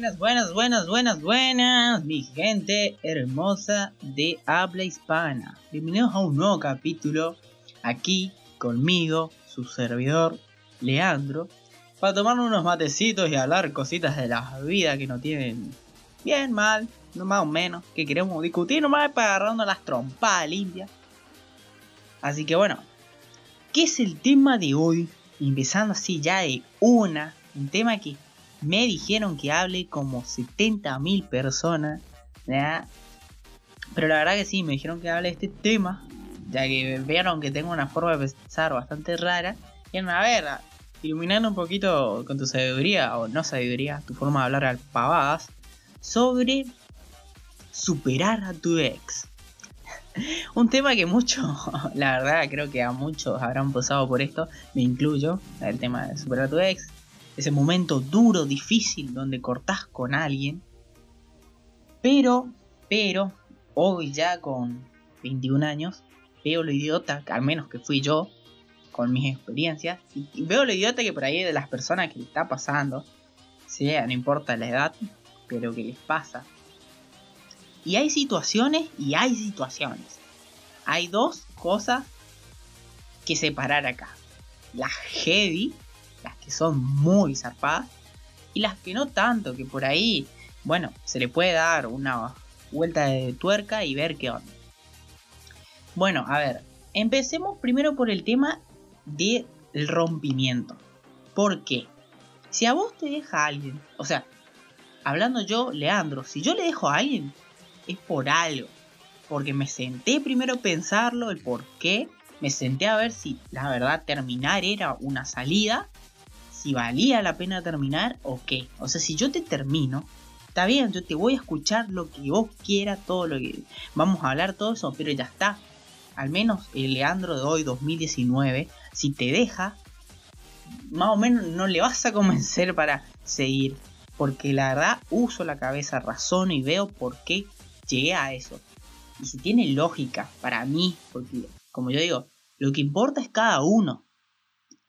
Buenas, buenas, buenas, buenas, buenas, mi gente hermosa de habla hispana. Bienvenidos a un nuevo capítulo aquí conmigo, su servidor Leandro, para tomar unos matecitos y hablar cositas de la vida que no tienen bien, mal, no más o menos, que queremos discutir nomás para agarrarnos las trompadas limpias. Así que bueno, ¿qué es el tema de hoy? Empezando así ya de una, un tema que me dijeron que hable como 70.000 personas. Pero la verdad que sí, me dijeron que hable de este tema. Ya que vieron que tengo una forma de pensar bastante rara. Y a ver, iluminando un poquito con tu sabiduría, o no sabiduría, tu forma de hablar al pavadas. Sobre superar a tu ex. Un tema que muchos, la verdad creo que a muchos habrán pasado por esto, me incluyo, el tema de superar a tu ex, ese momento duro, difícil, donde cortás con alguien. Pero, pero, hoy ya con 21 años, veo lo idiota, al menos que fui yo, con mis experiencias, y veo lo idiota que por ahí de las personas que le está pasando, sea, no importa la edad, pero que les pasa. Y hay situaciones y hay situaciones. Hay dos cosas que separar acá. La heavy las que son muy zarpadas y las que no tanto, que por ahí, bueno, se le puede dar una vuelta de tuerca y ver qué onda. Bueno, a ver, empecemos primero por el tema del rompimiento. ¿Por qué? Si a vos te deja alguien, o sea, hablando yo, Leandro, si yo le dejo a alguien, es por algo. Porque me senté primero a pensarlo, el por qué. Me senté a ver si la verdad terminar era una salida si valía la pena terminar o qué. O sea, si yo te termino, está bien, yo te voy a escuchar lo que vos quieras, todo lo que vamos a hablar, todo eso, pero ya está. Al menos el Leandro de hoy, 2019, si te deja, más o menos no le vas a convencer para seguir. Porque la verdad uso la cabeza, razono y veo por qué llegué a eso. Y si tiene lógica para mí, porque como yo digo, lo que importa es cada uno.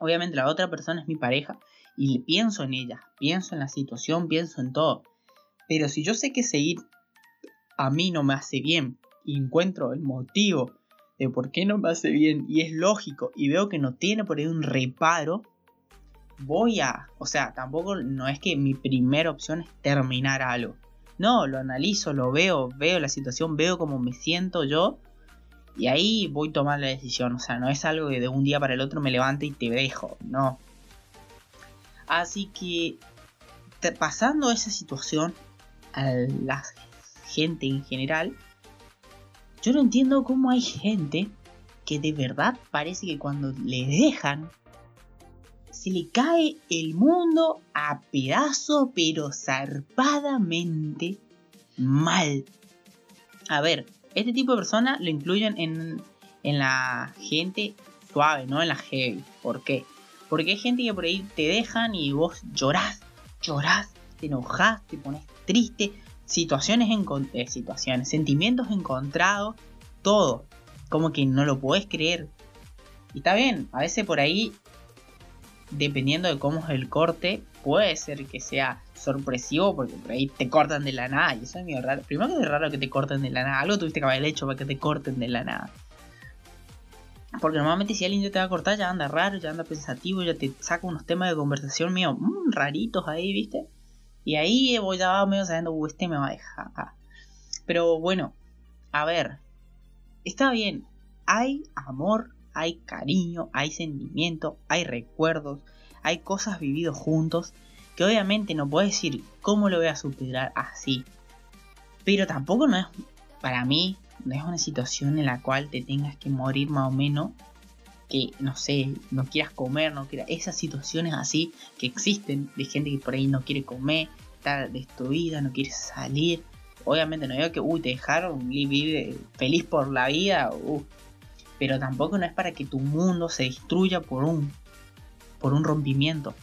Obviamente la otra persona es mi pareja y pienso en ella, pienso en la situación, pienso en todo. Pero si yo sé que seguir a mí no me hace bien y encuentro el motivo de por qué no me hace bien y es lógico y veo que no tiene por ahí un reparo, voy a, o sea, tampoco no es que mi primera opción es terminar algo. No, lo analizo, lo veo, veo la situación, veo cómo me siento yo y ahí voy a tomar la decisión. O sea, no es algo que de un día para el otro me levante y te dejo. No. Así que pasando esa situación a la gente en general, yo no entiendo cómo hay gente que de verdad parece que cuando le dejan, se le cae el mundo a pedazos, pero zarpadamente mal. A ver, este tipo de personas lo incluyen en, la gente suave, no en la heavy. ¿Por qué? Porque hay gente que por ahí te dejan y vos llorás, llorás, te enojas, te pones triste, situaciones en eh, situaciones, sentimientos encontrados, todo. Como que no lo podés creer. Y está bien, a veces por ahí, dependiendo de cómo es el corte, puede ser que sea sorpresivo porque por ahí te cortan de la nada y eso es medio raro. Primero que es raro que te corten de la nada, algo tuviste que haber hecho para que te corten de la nada. Porque normalmente si alguien ya te va a cortar ya anda raro, ya anda pensativo, ya te saca unos temas de conversación medio mmm, raritos ahí, ¿viste? Y ahí voy ya medio sabiendo, uh, este me va a dejar. Pero bueno, a ver, está bien, hay amor, hay cariño, hay sentimiento, hay recuerdos, hay cosas vividas juntos que obviamente no puedo decir cómo lo voy a superar así. Pero tampoco no es, para mí, no es una situación en la cual te tengas que morir más o menos. Que, no sé, no quieras comer, no quieras... Esas situaciones así que existen de gente que por ahí no quiere comer, está destruida, no quiere salir. Obviamente no digo que, uy, te dejaron vive feliz por la vida, uh. pero tampoco no es para que tu mundo se destruya por un, por un rompimiento.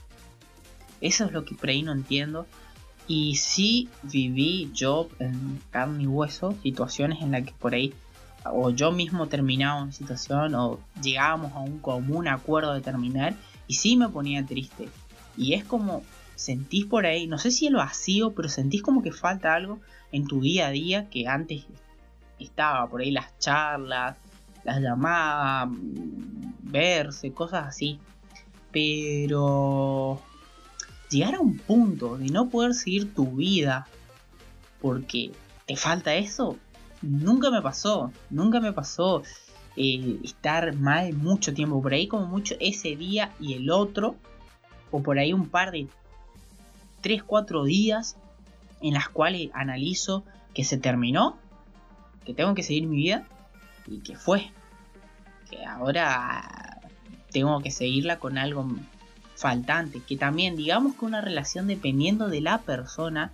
Eso es lo que por ahí no entiendo. Y sí viví yo en carne y hueso situaciones en las que por ahí o yo mismo terminaba una situación o llegábamos a un común acuerdo de terminar y sí me ponía triste. Y es como sentís por ahí, no sé si el vacío, pero sentís como que falta algo en tu día a día que antes estaba por ahí las charlas, las llamadas, verse, cosas así. Pero llegar a un punto de no poder seguir tu vida porque te falta eso, nunca me pasó, nunca me pasó eh, estar mal mucho tiempo, por ahí como mucho ese día y el otro, o por ahí un par de 3, 4 días en las cuales analizo que se terminó, que tengo que seguir mi vida y que fue, que ahora tengo que seguirla con algo faltante, que también digamos que una relación dependiendo de la persona,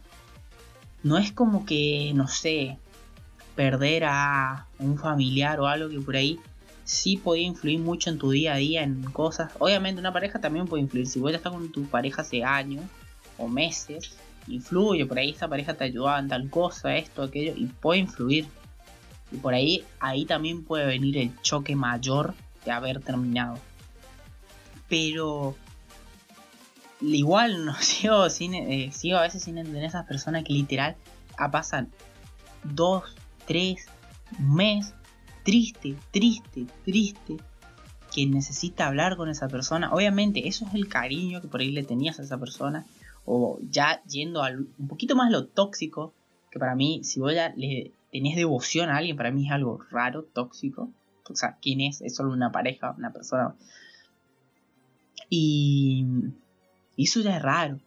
no es como que, no sé, perder a un familiar o algo que por ahí sí podía influir mucho en tu día a día, en cosas. Obviamente una pareja también puede influir. Si vos ya estás con tu pareja hace años o meses, influye, por ahí esa pareja te ayudaba en tal cosa, esto, aquello, y puede influir. Y por ahí, ahí también puede venir el choque mayor de haber terminado. Pero igual no sigo, sin, eh, sigo a veces sin entender esas personas que literal pasan dos, tres, mes, triste, triste, triste, que necesita hablar con esa persona. Obviamente, eso es el cariño que por ahí le tenías a esa persona. O ya yendo al, un poquito más lo tóxico, que para mí, si vos ya le tenés devoción a alguien, para mí es algo raro, tóxico. O sea, ¿quién es? Es solo una pareja, una persona. Y y eso ya es raro.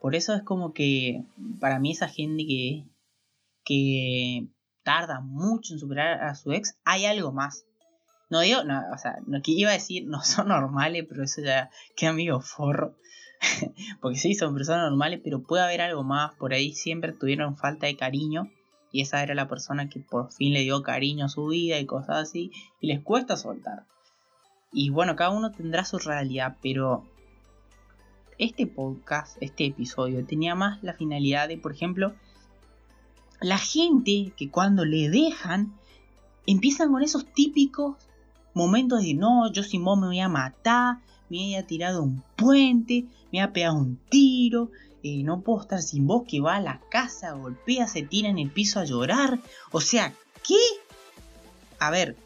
Por eso es como que para mí esa gente que, que tarda mucho en superar a su ex, hay algo más. No digo, no, o sea, no que iba a decir no son normales, pero eso ya queda amigo forro. Porque sí, son personas normales, pero puede haber algo más. Por ahí siempre tuvieron falta de cariño. Y esa era la persona que por fin le dio cariño a su vida y cosas así. Y les cuesta soltar. Y bueno, cada uno tendrá su realidad, pero este podcast, este episodio, tenía más la finalidad de, por ejemplo, la gente que cuando le dejan, empiezan con esos típicos momentos de no, yo sin vos me voy a matar, me voy a tirar un puente, me voy a pegar un tiro, eh, no puedo estar sin vos, que va a la casa, golpea, se tira en el piso a llorar. O sea, ¿qué? A ver,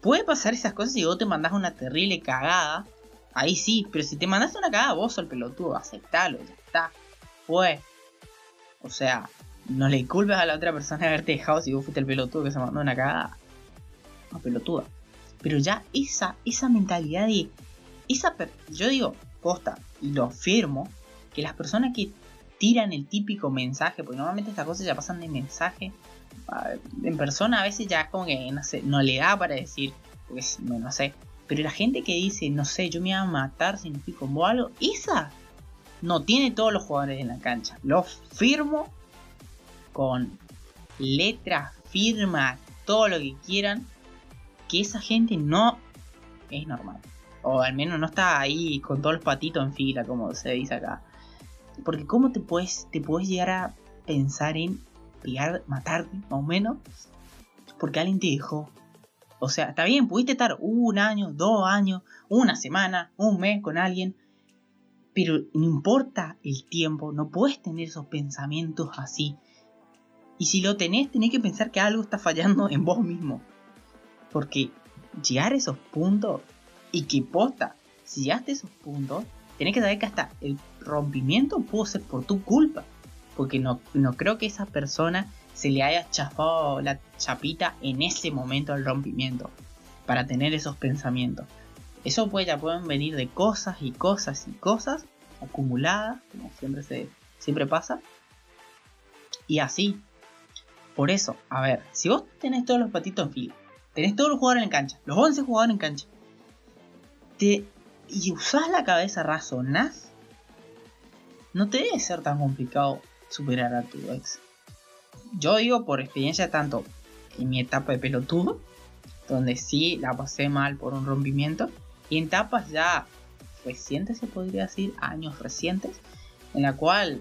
puede pasar esas cosas si vos te mandás una terrible cagada Ahí sí, pero si te mandaste una cagada, vos el pelotudo, aceptalo, ya está. Fue. O sea, no le culpes a la otra persona de haberte dejado si vos fuiste el pelotudo que se mandó una cagada. No, pelotuda. Pero ya esa, esa mentalidad de. Esa yo digo, posta, y lo afirmo, que las personas que tiran el típico mensaje, porque normalmente estas cosas ya pasan de mensaje, en persona a veces ya es como que no, sé, no le da para decir, pues no, no sé, pero la gente que dice, no sé, yo me voy a matar si no estoy con vos algo, esa no tiene todos los jugadores en la cancha. Lo firmo con letras, firma, todo lo que quieran, que esa gente no es normal. O al menos no está ahí con todos los patitos en fila, como se dice acá. Porque cómo te puedes, te puedes llegar a pensar en pegar, matarte, más o menos, porque alguien te dejó. O sea, está bien, pudiste estar un año, dos años, una semana, un mes con alguien, pero no importa el tiempo, no puedes tener esos pensamientos así. Y si lo tenés, tenés que pensar que algo está fallando en vos mismo. Porque llegar a esos puntos y que posta, si llegaste a esos puntos, tenés que saber que hasta el rompimiento pudo ser por tu culpa. Porque no, no creo que esa persona se le haya chafado la chapita en ese momento del rompimiento para tener esos pensamientos. Eso puede, ya pueden venir de cosas y cosas y cosas acumuladas, como siempre, se, siempre pasa. Y así. Por eso, a ver, si vos tenés todos los patitos en fila, tenés todos los jugadores en cancha, los 11 jugadores en cancha, te, y usás la cabeza, razonás, no te debe ser tan complicado superar a tu ex yo digo por experiencia tanto en mi etapa de pelotudo, donde sí la pasé mal por un rompimiento, y en etapas ya recientes, se podría decir, años recientes, en la cual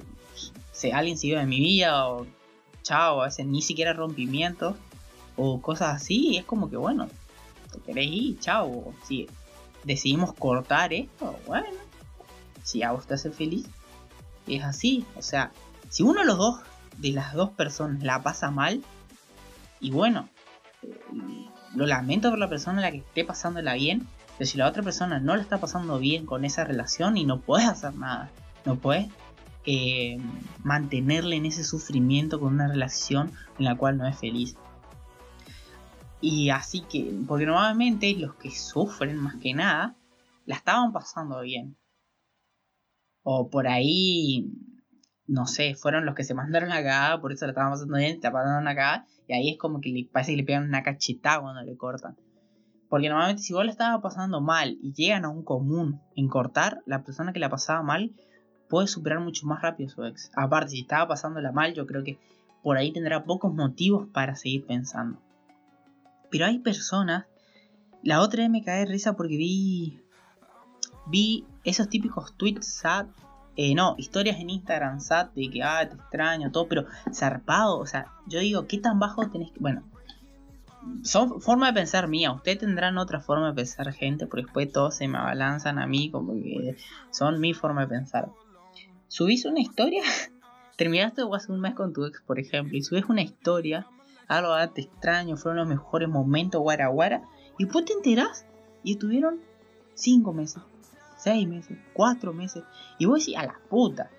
si alguien se iba de mi vida o chao, a veces ni siquiera rompimiento o cosas así, es como que bueno, te querés ir, chao, si decidimos cortar esto, bueno, si a vos te hace feliz, Es así, o sea, si uno de los dos, de las dos personas la pasa mal, y bueno, lo lamento por la persona a la que esté pasándola bien, pero si la otra persona no la está pasando bien con esa relación y no puedes hacer nada, no puedes eh, mantenerle en ese sufrimiento con una relación en la cual no es feliz. Y así que, porque normalmente los que sufren más que nada, la estaban pasando bien. O por ahí, no sé, fueron los que se mandaron a cagada, por eso la estaban pasando bien, te pasaron a cagada, y ahí es como que le parece que le pegan una cachetada cuando le cortan. Porque normalmente si vos la estabas pasando mal y llegan a un común en cortar, la persona que la pasaba mal puede superar mucho más rápido a su ex. Aparte, si estaba pasándola mal, yo creo que por ahí tendrá pocos motivos para seguir pensando. Pero hay personas. La otra me caí de risa porque vi. Vi esos típicos tweets sad. Eh, no, historias en Instagram sad de que, ah, te extraño, todo, pero zarpado. O sea, yo digo, ¿qué tan bajo tenés que.? Bueno, son forma de pensar mía. Ustedes tendrán otra forma de pensar, gente, porque después todos se me abalanzan a mí, como que son mi forma de pensar. Subís una historia, terminaste hace un mes con tu ex, por ejemplo, y subes una historia algo te extraño, fueron los mejores momentos, guara guara. Y después te enterás y estuvieron 5 meses, 6 meses, 4 meses. Y vos decís, a la puta.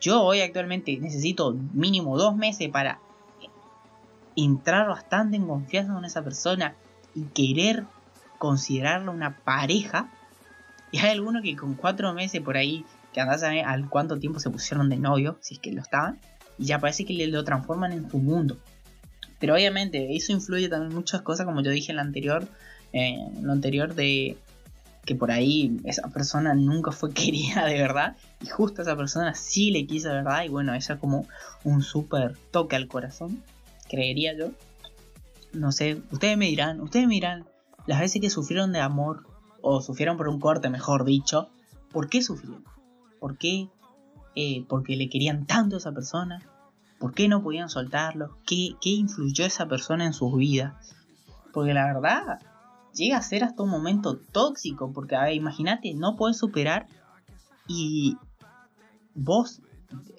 Yo hoy actualmente necesito mínimo 2 meses para entrar bastante en confianza con esa persona y querer considerarla una pareja. Y hay algunos que con 4 meses por ahí, que andás a ver al cuánto tiempo se pusieron de novio, si es que lo estaban, y ya parece que lo transforman en su mundo. Pero obviamente eso influye también muchas cosas, como yo dije en, la anterior, eh, en lo anterior, de que por ahí esa persona nunca fue querida de verdad y justo esa persona sí le quiso de verdad y bueno, ella como un súper toque al corazón, creería yo. No sé, ustedes me dirán, ustedes me dirán, las veces que sufrieron de amor o sufrieron por un corte, mejor dicho, ¿por qué sufrieron? ¿Por qué? Eh, porque le querían tanto a esa persona, ¿Por qué no podían soltarlo? ¿Qué, ¿Qué, influyó esa persona en sus vidas? Porque la verdad, llega a ser hasta un momento tóxico. Porque, imagínate, no puedes superar y vos,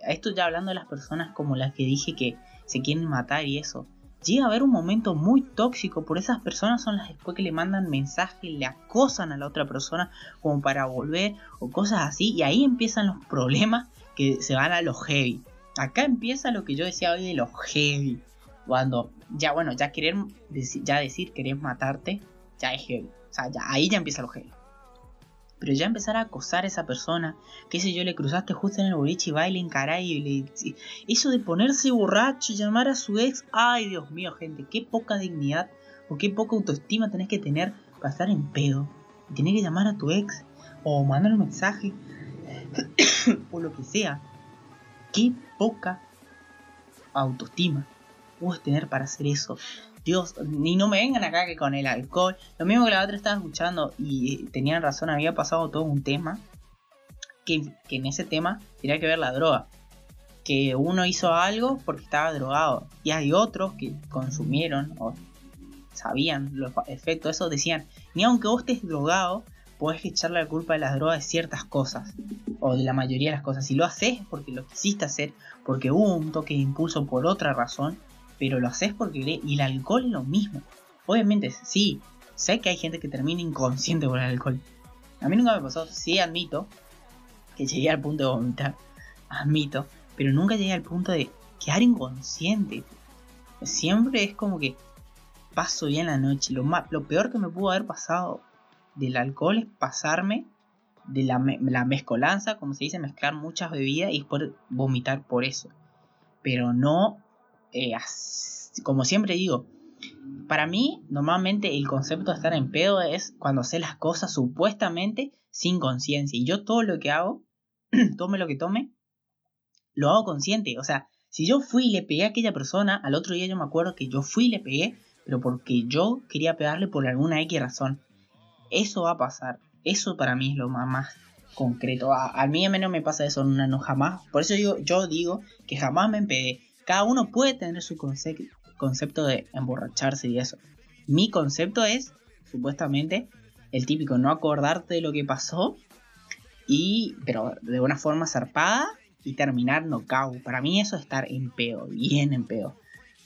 esto ya hablando de las personas como las que dije que se quieren matar y eso, llega a haber un momento muy tóxico. Por esas personas son las después que le mandan mensajes, le acosan a la otra persona como para volver o cosas así. Y ahí empiezan los problemas que se van a los heavy acá empieza lo que yo decía hoy de los heavy. Cuando ya, bueno, ya querer ya decir querer matarte, ya es heavy. O sea, ya, ahí ya empieza lo heavy. Pero ya empezar a acosar a esa persona, qué sé yo, le cruzaste justo en el boliche y baile en caray y le... Eso de ponerse borracho y llamar a su ex, ay Dios mío, gente, qué poca dignidad o qué poca autoestima tenés que tener para estar en pedo. Y tener que llamar a tu ex o mandar un mensaje o lo que sea qué poca autoestima puedes tener para hacer eso. Dios, ni no me vengan acá que con el alcohol. Lo mismo que la otra estaba escuchando y tenían razón, había pasado todo un tema. Que, en ese tema tenía que ver la droga. Que uno hizo algo porque estaba drogado. Y hay otros que consumieron o sabían los efectos eso. Decían, ni aunque vos estés drogado, podés echarle la culpa de las drogas de ciertas cosas o de la mayoría de las cosas. Si lo haces porque lo quisiste hacer, porque hubo un toque de impulso por otra razón, pero lo haces porque y el alcohol es lo mismo. Obviamente, sí, sé que hay gente que termina inconsciente por el alcohol. A mí nunca me pasó, sí admito que llegué al punto de vomitar, admito, pero nunca llegué al punto de quedar inconsciente. Siempre es como que paso bien la noche. Lo, más, lo peor que me pudo haber pasado del alcohol es pasarme de la, mezcolanza, como se dice, mezclar muchas bebidas y después vomitar por eso. Pero no, eh, como siempre digo, para mí normalmente el concepto de estar en pedo es cuando sé las cosas supuestamente sin conciencia. Y yo todo lo que hago, tome lo que tome, lo hago consciente. O sea, si yo fui y le pegué a aquella persona, al otro día yo me acuerdo que yo fui y le pegué, pero porque yo quería pegarle por alguna X razón. Eso va a pasar. Eso para mí es lo más, concreto. A, mí a menos me pasa eso, no, no jamás. Por eso yo, yo digo que jamás me empedé. Cada uno puede tener su concepto de emborracharse y eso. Mi concepto es, supuestamente, el típico no acordarte de lo que pasó. Y, pero de una forma zarpada y terminar no cago. Para mí eso es estar en pedo, bien en pedo.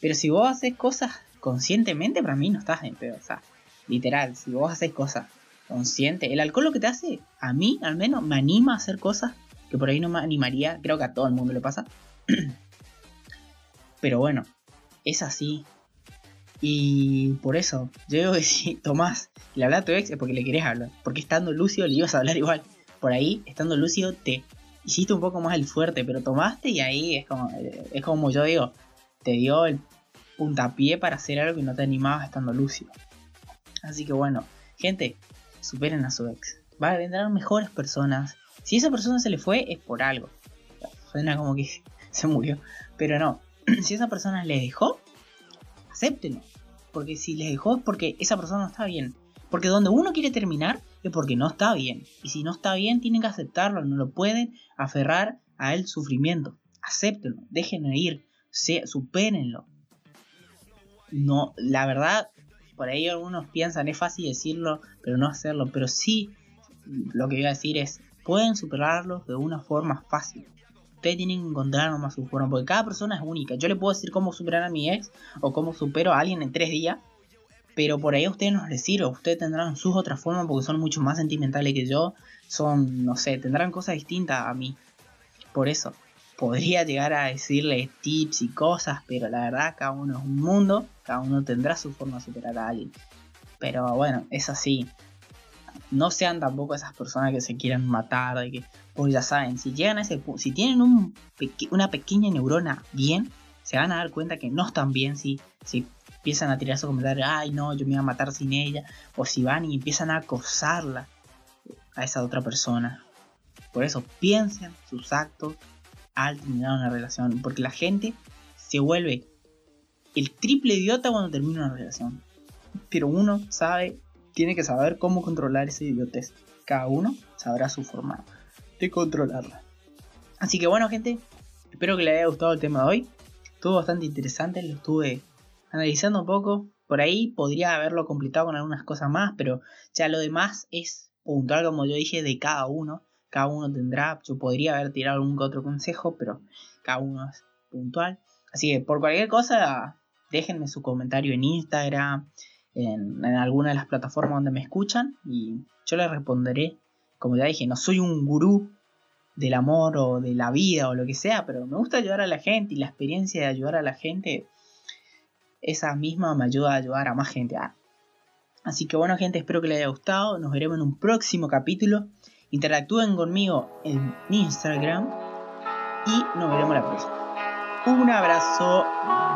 Pero si vos haces cosas conscientemente, para mí no estás en pedo. O sea, literal, si vos haces cosas conscientes, el alcohol lo que te hace, a mí al menos, me anima a hacer cosas que por ahí no me animaría. Creo que a todo el mundo le pasa. Pero bueno, es así. Y por eso, yo digo que si Tomás le habla a tu ex es porque le querés hablar. Porque estando lúcido le ibas a hablar igual. Por ahí, estando lúcido, te hiciste un poco más el fuerte, pero tomaste y ahí es como, es como yo digo, te dio el puntapié para hacer algo que no te animabas estando lúcido. Así que bueno, gente, superen a su ex. Va vendrán mejores personas. Si esa persona se le fue, es por algo. Suena como que se murió. Pero no, si esa persona le dejó, acéptenlo. Porque si les dejó es porque esa persona no está bien. Porque donde uno quiere terminar es porque no está bien. Y si no está bien, tienen que aceptarlo. No lo pueden aferrar a el sufrimiento. Acéptenlo, déjenlo ir, se, supérenlo. No, la verdad, por ahí algunos piensan, es fácil decirlo, pero no hacerlo. Pero sí, lo que voy a decir es, pueden superarlo de una forma fácil. Ustedes tienen que encontrar nomás su forma, porque cada persona es única. Yo le puedo decir cómo superar a mi ex o cómo supero a alguien en tres días, pero por ahí a ustedes no les sirve. Ustedes tendrán sus otras formas porque son mucho más sentimentales que yo. Son, no sé, tendrán cosas distintas a mí. Por eso, podría llegar a decirles tips y cosas, pero la verdad, cada uno es un mundo. Cada uno tendrá su forma de superar a alguien. Pero bueno, es así. No sean tampoco esas personas que se quieran matar, de que, pues ya saben, si llegan a ese si tienen un una pequeña neurona bien, se van a dar cuenta que no están bien si, si empiezan a tirar su comentario, ay no, yo me voy a matar sin ella, o si van y empiezan a acosarla a esa otra persona. Por eso piensen sus actos al terminar una relación, porque la gente se vuelve el triple idiota cuando termina una relación. Pero uno sabe, tiene que saber cómo controlar ese idiotez. Cada uno sabrá su forma de controlarla. Así que bueno gente, espero que les haya gustado el tema de hoy. Estuvo bastante interesante, lo estuve analizando un poco, por ahí podría haberlo completado con algunas cosas más, pero ya lo demás es puntual, como yo dije, de cada uno. Cada uno tendrá, yo podría haber tirado algún otro consejo, pero cada uno es puntual. Así que por cualquier cosa, déjenme su comentario en Instagram, en, alguna de las plataformas donde me escuchan y yo les responderé. Como ya dije, no soy un gurú del amor o de la vida o lo que sea, pero me gusta ayudar a la gente y la experiencia de ayudar a la gente esa misma me ayuda a ayudar a más gente. Así que bueno gente, espero que les haya gustado. Nos veremos en un próximo capítulo. Interactúen conmigo en Instagram y nos veremos la próxima. Un abrazo,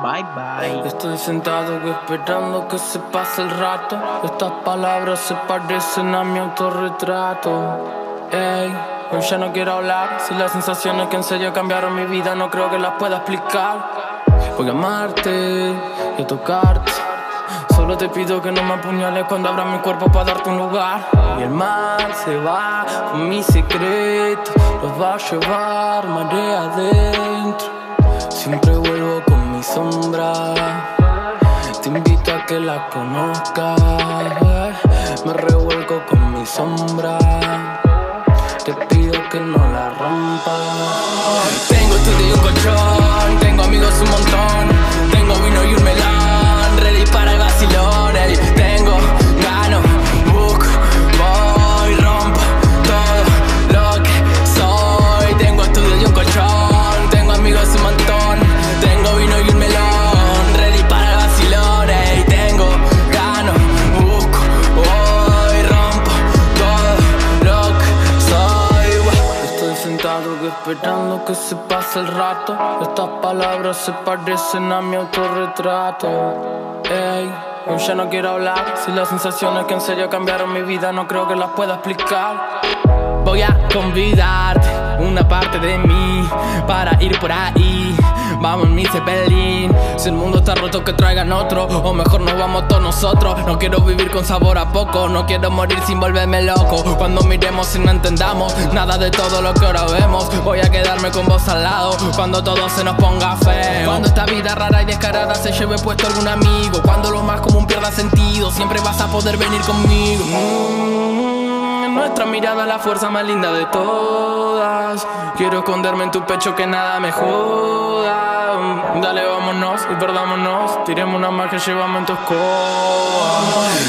bye bye. Estoy sentado esperando que se pase el rato. Estas palabras se parecen a mi autorretrato. Ey, hoy ya no quiero hablar. Si las sensaciones que en serio cambiaron mi vida no creo que las pueda explicar. Voy a amarte y a tocarte. Solo te pido que no me apuñales cuando abra mi cuerpo para darte un lugar. Y el mar se va con mi secreto, los va a llevar marea adentro. Siempre vuelvo con mi sombra. Te invito a que la conozcas. Me revuelco con mi sombra. Te pido que no la rompas. Tengo estudio y un colchón, tengo amigos un montón, tengo vino y un melón, palabras se parecen a mi autorretrato. Ey, hoy ya no quiero hablar. Si las sensaciones que en serio cambiaron mi vida no creo que las pueda explicar. Voy a convidarte una parte de mí para ir por ahí vamos en mi cepelín Si el mundo está roto que traigan otro. O mejor nos vamos todos nosotros. No quiero vivir con sabor a poco. No quiero morir sin volverme loco. Cuando miremos y no entendamos Nada de todo lo que ahora vemos Voy a quedarme con vos al lado. Cuando todo se nos ponga feo. Cuando esta vida rara y descarada se lleve puesto algún amigo. Cuando lo más común pierda sentido Siempre vas a poder venir conmigo. Mm, nuestra mirada la fuerza más linda de todas. Quiero esconderme en tu pecho que nada me joda. Dale, vámonos y perdámonos. Tiremos una más que llevamos en tu escoba.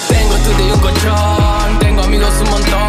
Tengo estudio y un colchón. Tengo amigos un montón.